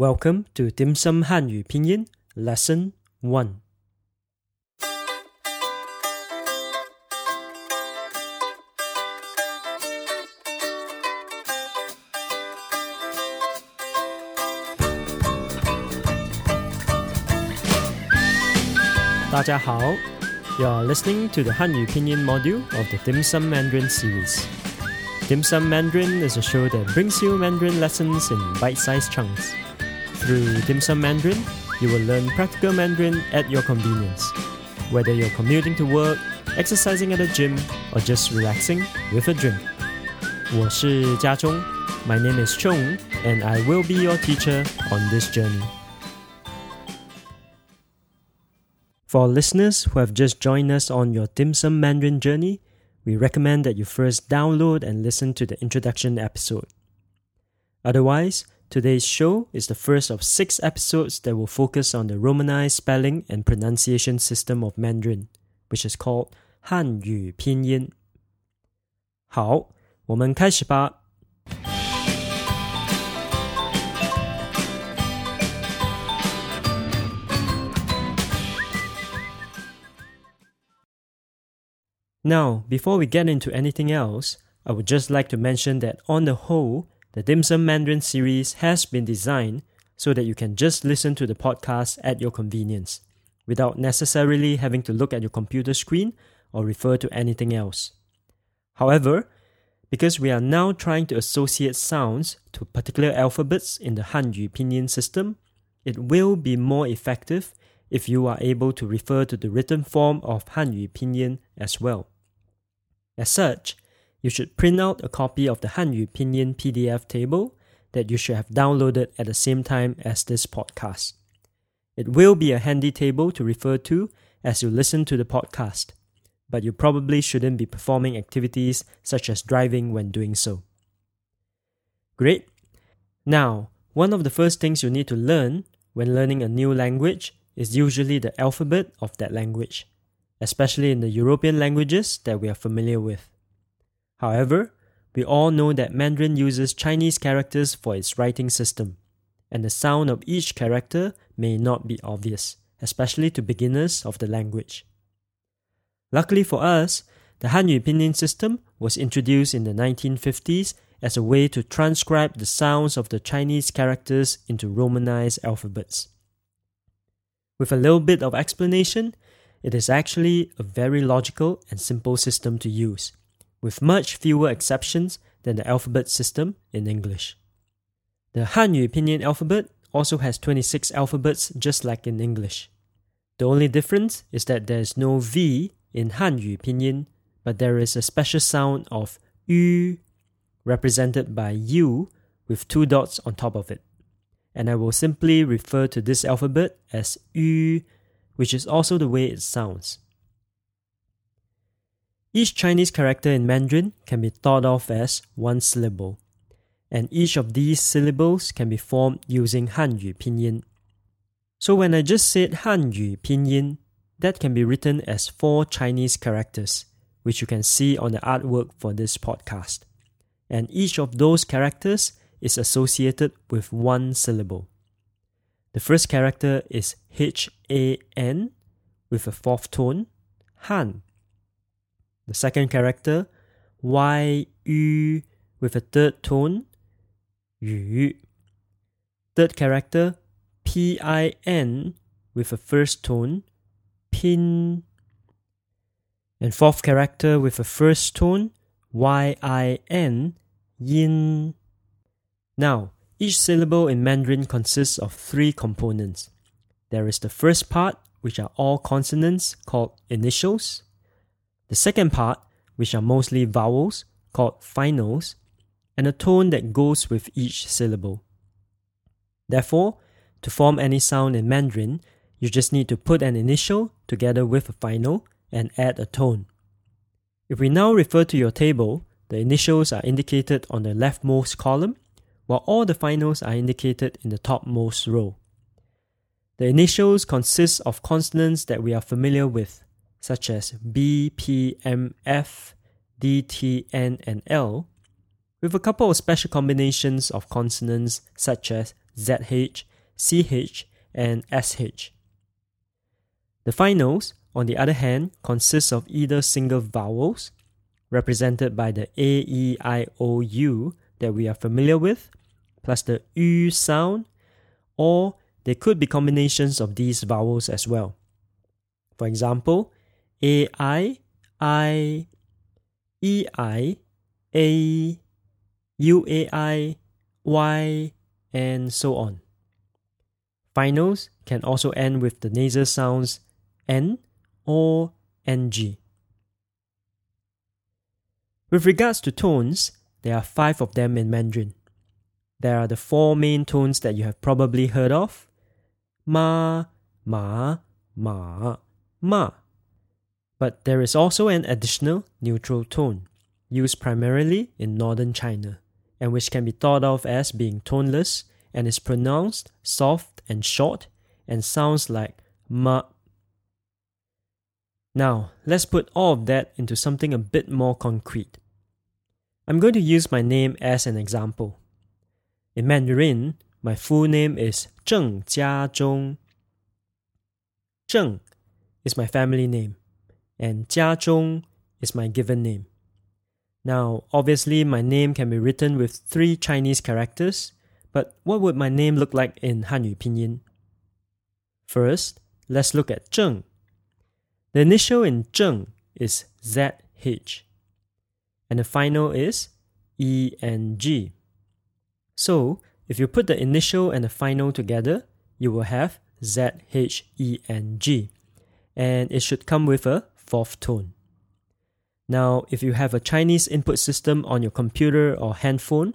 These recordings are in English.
Welcome to Dim Sum Hanyu Pinyin, Lesson 1. Hao. You're listening to the Hanyu Pinyin module of the Dim Sum Mandarin series. Dim Sum Mandarin is a show that brings you Mandarin lessons in bite-sized chunks. Through Dim Sum Mandarin, you will learn practical Mandarin at your convenience. Whether you're commuting to work, exercising at a gym, or just relaxing with a drink. 我是家中 My name is Chung, and I will be your teacher on this journey. For our listeners who have just joined us on your Dim Sum Mandarin journey, we recommend that you first download and listen to the introduction episode. Otherwise, today's show is the first of six episodes that will focus on the Romanized spelling and pronunciation system of Mandarin, which is called 汉语拼音。好，我们开始吧。Now, before we get into anything else, I would just like to mention that on the whole, the Dim Sum Mandarin series has been designed so that you can just listen to the podcast at your convenience, without necessarily having to look at your computer screen or refer to anything else. However, because we are now trying to associate sounds to particular alphabets in the Hanyu pinyin system, it will be more effective if you are able to refer to the written form of Hanyu pinyin as well. As such, you should print out a copy of the Hanyu pinyin PDF table that you should have downloaded at the same time as this podcast. It will be a handy table to refer to as you listen to the podcast, but you probably shouldn't be performing activities such as driving when doing so. Great. Now, one of the first things you need to learn when learning a new language is usually the alphabet of that language, especially in the European languages that we are familiar with. However, we all know that Mandarin uses Chinese characters for its writing system, and the sound of each character may not be obvious, especially to beginners of the language. Luckily for us, the Hanyu pinyin system was introduced in the 1950s as a way to transcribe the sounds of the Chinese characters into Romanized alphabets. With a little bit of explanation, it is actually a very logical and simple system to use, with much fewer exceptions than the alphabet system in English. The Hanyu pinyin alphabet also has 26 alphabets just like in English. The only difference is that there is no V in Hanyu pinyin, but there is a special sound of U represented by U with two dots on top of it and I will simply refer to this alphabet as U, which is also the way it sounds. Each Chinese character in Mandarin can be thought of as one syllable, and each of these syllables can be formed using Hanyu pinyin. So when I just said Hanyu pinyin, that can be written as four Chinese characters, which you can see on the artwork for this podcast. And each of those characters is associated with one syllable. The first character is H A N with a fourth tone, Han. The second character, Y U with a third tone, Yu. Third character, P I N with a first tone, Pin. And fourth character with a first tone, Y I N, Yin. Now, each syllable in Mandarin consists of three components. There is the first part, which are all consonants, called initials. The second part, which are mostly vowels, called finals, and a tone that goes with each syllable. Therefore, to form any sound in Mandarin, you just need to put an initial together with a final and add a tone. If we now refer to your table, the initials are indicated on the leftmost column while all the finals are indicated in the topmost row. The initials consist of consonants that we are familiar with, such as B, P, M, F, D, T, N, and L, with a couple of special combinations of consonants such as ZH CH, and SH. The finals, on the other hand, consist of either single vowels, represented by the A, E, I, O, U that we are familiar with, plus the U sound, or they could be combinations of these vowels as well. For example, A, I, I, E, I, A, U, A, I, Y, and so on. Finals can also end with the nasal sounds N or NG. With regards to tones, there are five of them in Mandarin. There are the four main tones that you have probably heard of ma, ma, ma, ma. But there is also an additional neutral tone, used primarily in northern China, and which can be thought of as being toneless and is pronounced soft and short and sounds like ma. Now, let's put all of that into something a bit more concrete. I'm going to use my name as an example. In Mandarin, my full name is Zheng Jiazhong. Zheng is my family name, and Jiazhong is my given name. Now, obviously, my name can be written with three Chinese characters, but what would my name look like in Hanyu Pinyin? First, let's look at Zheng. The initial in Zheng is ZH, and the final is ENG. So, if you put the initial and the final together, you will have ZHENG, and it should come with a fourth tone. Now, if you have a Chinese input system on your computer or handphone,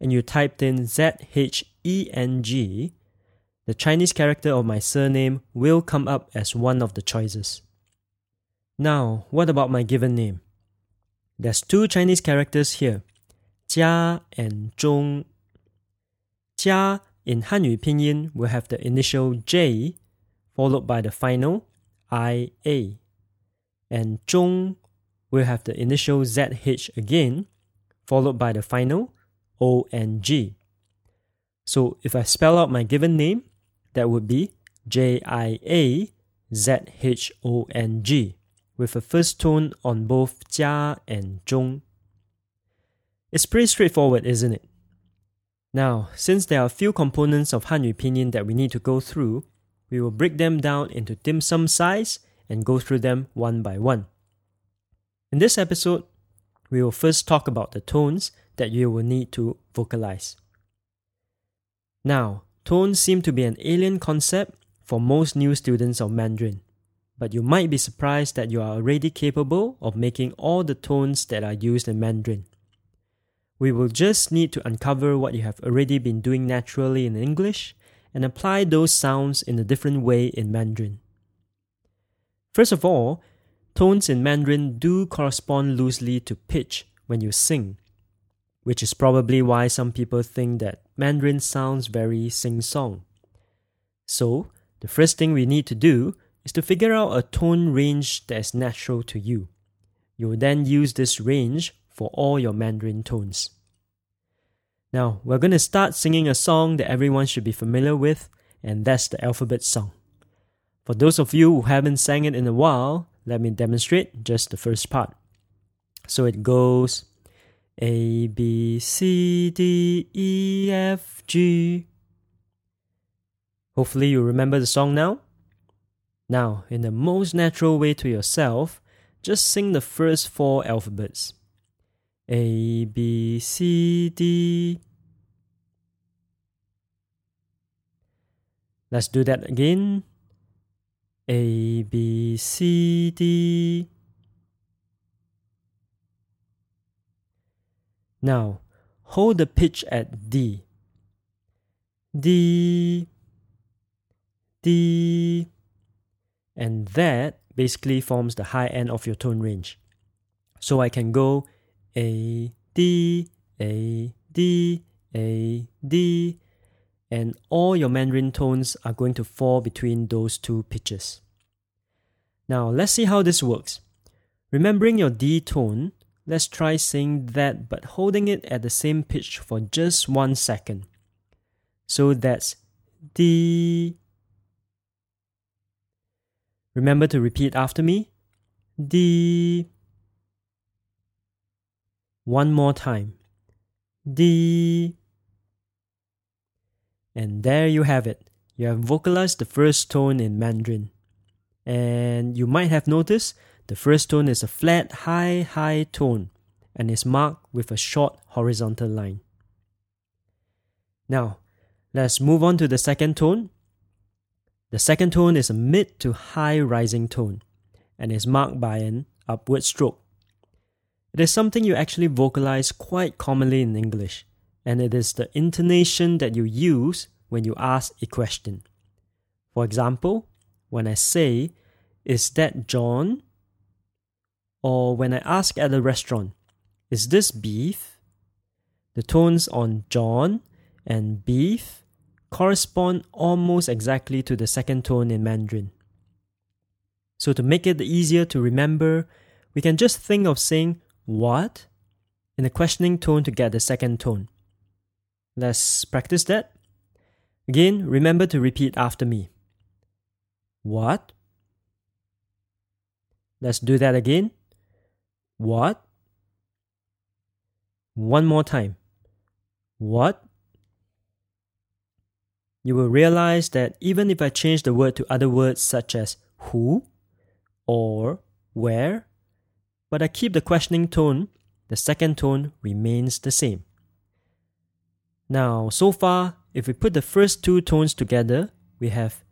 and you typed in ZHENG, the Chinese character of my surname will come up as one of the choices. Now, what about my given name? There's two Chinese characters here, Jia and Zhong. Jia in Hanyu Pinyin will have the initial J followed by the final IA. And Zhong will have the initial ZH again followed by the final ONG. So if I spell out my given name, that would be J I A Z H O N G with a first tone on both Jia and Zhong. It's pretty straightforward, isn't it? Now, since there are a few components of Hanyu Pinyin that we need to go through, we will break them down into dim sum size and go through them one by one. In this episode, we will first talk about the tones that you will need to vocalize. Now, tones seem to be an alien concept for most new students of Mandarin, but you might be surprised that you are already capable of making all the tones that are used in Mandarin. We will just need to uncover what you have already been doing naturally in English and apply those sounds in a different way in Mandarin. First of all, tones in Mandarin do correspond loosely to pitch when you sing, which is probably why some people think that Mandarin sounds very sing song. So, the first thing we need to do is to figure out a tone range that is natural to you. You will then use this range for all your Mandarin tones. Now, we're going to start singing a song that everyone should be familiar with, and that's the alphabet song. For those of you who haven't sang it in a while, let me demonstrate just the first part. So it goes a, B, C, D, E, F, G. Hopefully, you remember the song now. Now, in the most natural way to yourself, just sing the first four alphabets A, B, C, D. Let's do that again. A, B, C, D. Now, hold the pitch at D. D. D. And that basically forms the high end of your tone range. So I can go A, D, A, D, A, D, and all your Mandarin tones are going to fall between those two pitches. Now, let's see how this works. Remembering your D tone, Let's try saying that but holding it at the same pitch for just one second. So that's D. Remember to repeat after me. D. One more time. D. And there you have it. You have vocalized the first tone in Mandarin. And you might have noticed the first tone is a flat, high, high tone and is marked with a short horizontal line. Now, let's move on to the second tone. The second tone is a mid to high rising tone and is marked by an upward stroke. It is something you actually vocalize quite commonly in English, and it is the intonation that you use when you ask a question. For example, when I say, Is that John? Or when I ask at a restaurant, Is this beef? The tones on John and beef correspond almost exactly to the second tone in Mandarin. So, to make it easier to remember, we can just think of saying what in a questioning tone to get the second tone. Let's practice that. Again, remember to repeat after me. What? Let's do that again. What? One more time. What? You will realize that even if I change the word to other words such as who or where, but I keep the questioning tone, the second tone remains the same. Now, so far, if we put the first two tones together, we have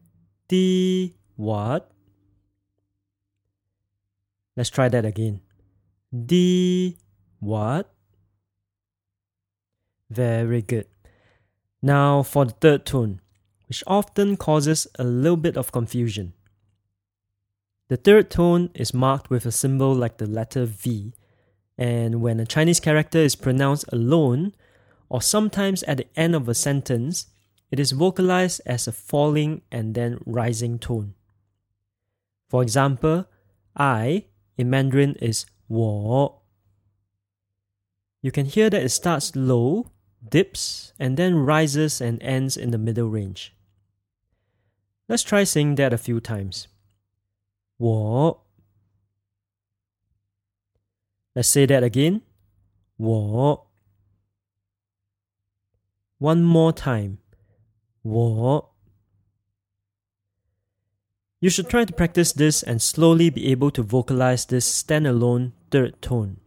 D what? Let's try that again. D what? Very good. Now for the third tone, which often causes a little bit of confusion. The third tone is marked with a symbol like the letter V, and when a Chinese character is pronounced alone, or sometimes at the end of a sentence, it is vocalized as a falling and then rising tone. For example, I in Mandarin is 我. You can hear that it starts low, dips, and then rises and ends in the middle range. Let's try saying that a few times. 我 Let's say that again. 我 One more time. 我 You should try to practice this and slowly be able to vocalize this standalone third tone.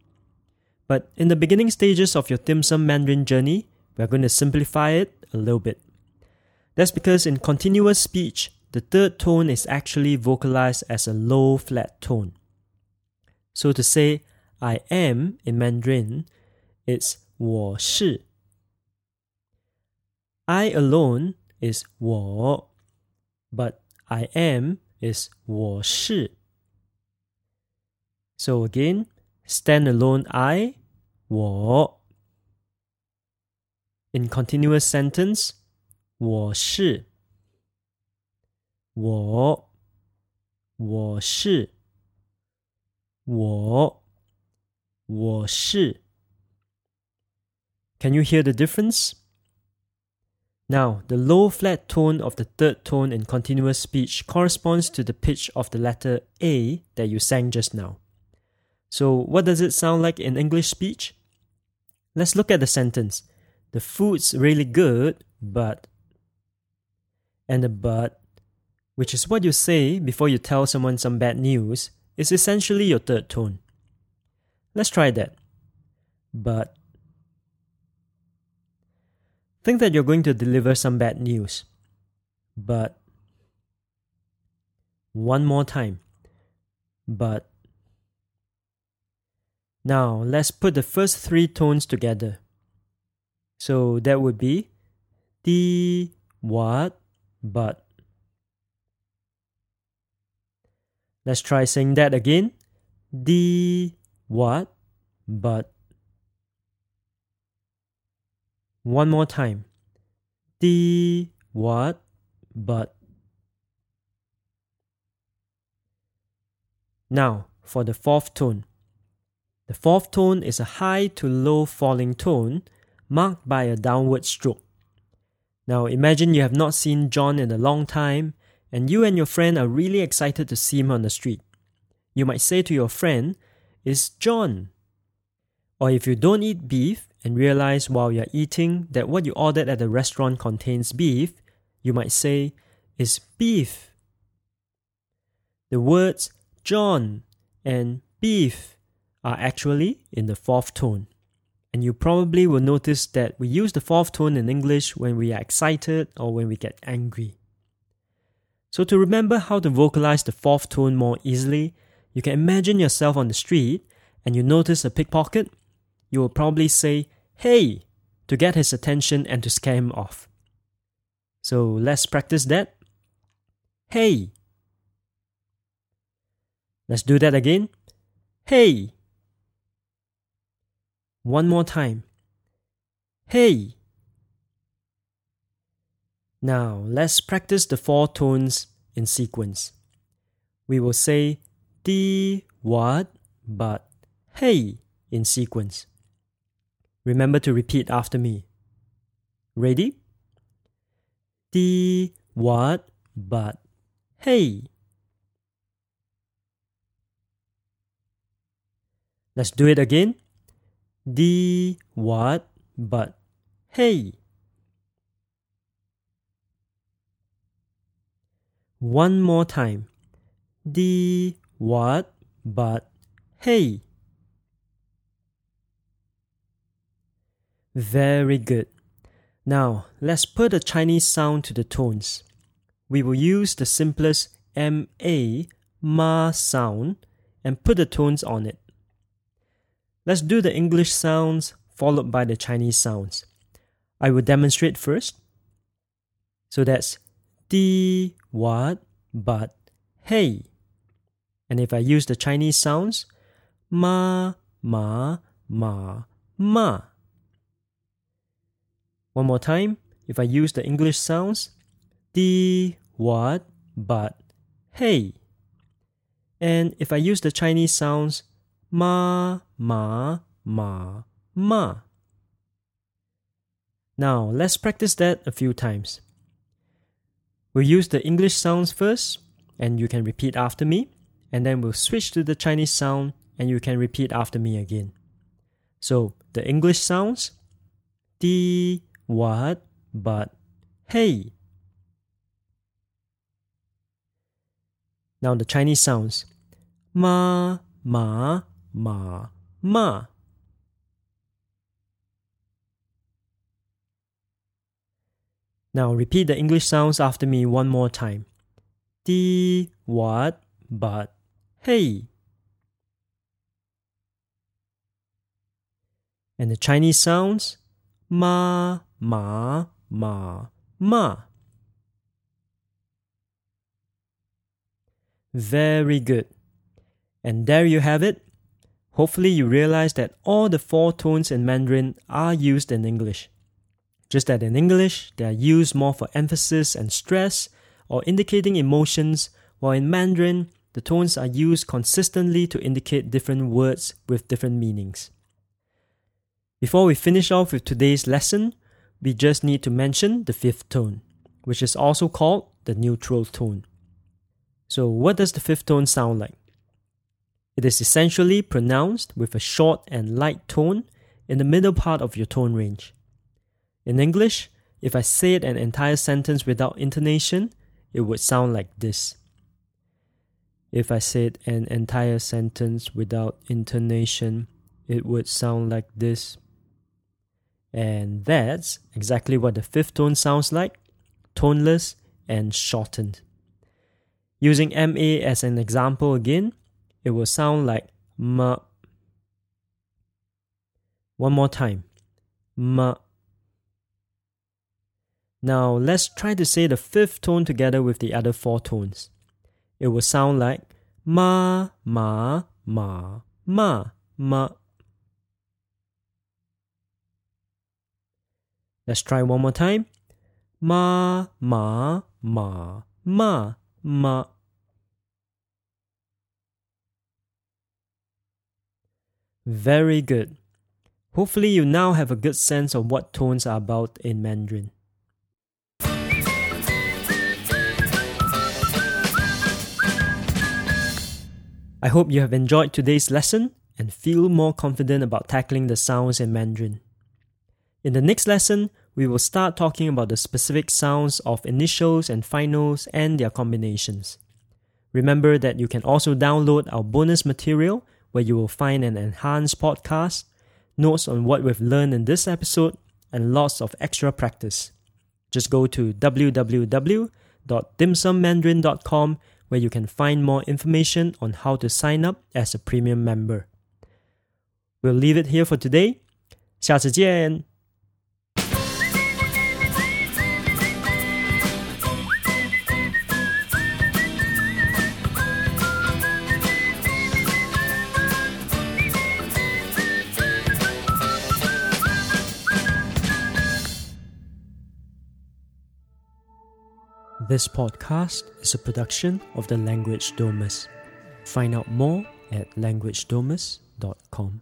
But in the beginning stages of your dim sum Mandarin journey, we are going to simplify it a little bit. That's because in continuous speech, the third tone is actually vocalized as a low flat tone. So to say I am in Mandarin, it's 我是. I alone is 我, but I am is 我是. So again, standalone I, 我. In continuous sentence, 我是。我我是我我是 Can you hear the difference? Now, the low flat tone of the third tone in continuous speech corresponds to the pitch of the letter A that you sang just now. So, what does it sound like in English speech? Let's look at the sentence. The food's really good, but. And the but which is what you say before you tell someone some bad news, is essentially your third tone. Let's try that. But think that you're going to deliver some bad news. But one more time. But now let's put the first three tones together. So that would be the what but Let's try saying that again. The what? But. One more time. The what? But. Now, for the fourth tone. The fourth tone is a high to low falling tone marked by a downward stroke. Now imagine you have not seen John in a long time and you and your friend are really excited to see him on the street. You might say to your friend, Is John? Or if you don't eat beef and realize while you're eating that what you ordered at the restaurant contains beef, you might say, Is beef? The words John and beef are actually in the fourth tone. And you probably will notice that we use the fourth tone in English when we are excited or when we get angry. So, to remember how to vocalize the fourth tone more easily, you can imagine yourself on the street and you notice a pickpocket. You will probably say, Hey, to get his attention and to scare him off. So, let's practice that. Hey. Let's do that again. Hey. One more time. Hey. Now, let's practice the four tones in sequence. We will say di, what, but, hey in sequence. Remember to repeat after me. Ready? Di, what, but, hey. Let's do it again. Di, what, but, hey. One more time. Di, what, but, hey. Very good. Now, let's put a Chinese sound to the tones. We will use the simplest MA, ma sound, and put the tones on it. Let's do the English sounds followed by the Chinese sounds. I will demonstrate first. So that's di, what, but, hey. And if I use the Chinese sounds, ma, ma, ma, ma. One more time. If I use the English sounds, di, what, but, hey. And if I use the Chinese sounds, ma, ma, ma, ma. Now, let's practice that a few times. We'll use the English sounds first, and you can repeat after me, and then we'll switch to the Chinese sound, and you can repeat after me again. So, the English sounds, di, what, but, hey. Now the Chinese sounds, ma, ma, ma, ma. Now repeat the English sounds after me one more time. Di, what, but, hey. And the Chinese sounds, ma, ma, ma, ma. Very good. And there you have it. Hopefully, you realize that all the four tones in Mandarin are used in English. Just that in English, they are used more for emphasis and stress or indicating emotions, while in Mandarin, the tones are used consistently to indicate different words with different meanings. Before we finish off with today's lesson, we just need to mention the fifth tone, which is also called the neutral tone. So, what does the fifth tone sound like? It is essentially pronounced with a short and light tone in the middle part of your tone range. In English, if I said an entire sentence without intonation, it would sound like this. If I said an entire sentence without intonation, it would sound like this. And that's exactly what the fifth tone sounds like toneless and shortened. Using MA as an example again, it will sound like M. One more time. Ma. Now let's try to say the fifth tone together with the other four tones. It will sound like ma, ma, ma, ma, ma. Let's try one more time. Ma, ma, ma, ma, ma. Very good. Hopefully, you now have a good sense of what tones are about in Mandarin. I hope you have enjoyed today's lesson and feel more confident about tackling the sounds in Mandarin. In the next lesson, we will start talking about the specific sounds of initials and finals and their combinations. Remember that you can also download our bonus material where you will find an enhanced podcast, notes on what we've learned in this episode, and lots of extra practice. Just go to www.dimsummandarin.com where you can find more information on how to sign up as a premium member. We'll leave it here for today. 下次见。 This podcast is a production of the Language Domus. Find out more at languagedomus.com.